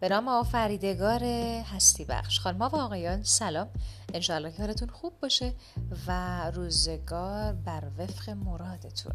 به نام آفریدگار هستی بخش. خانم و آقایان سلام. انشاءالله که حالتون خوب باشه و روزگار بر وفق مرادتون.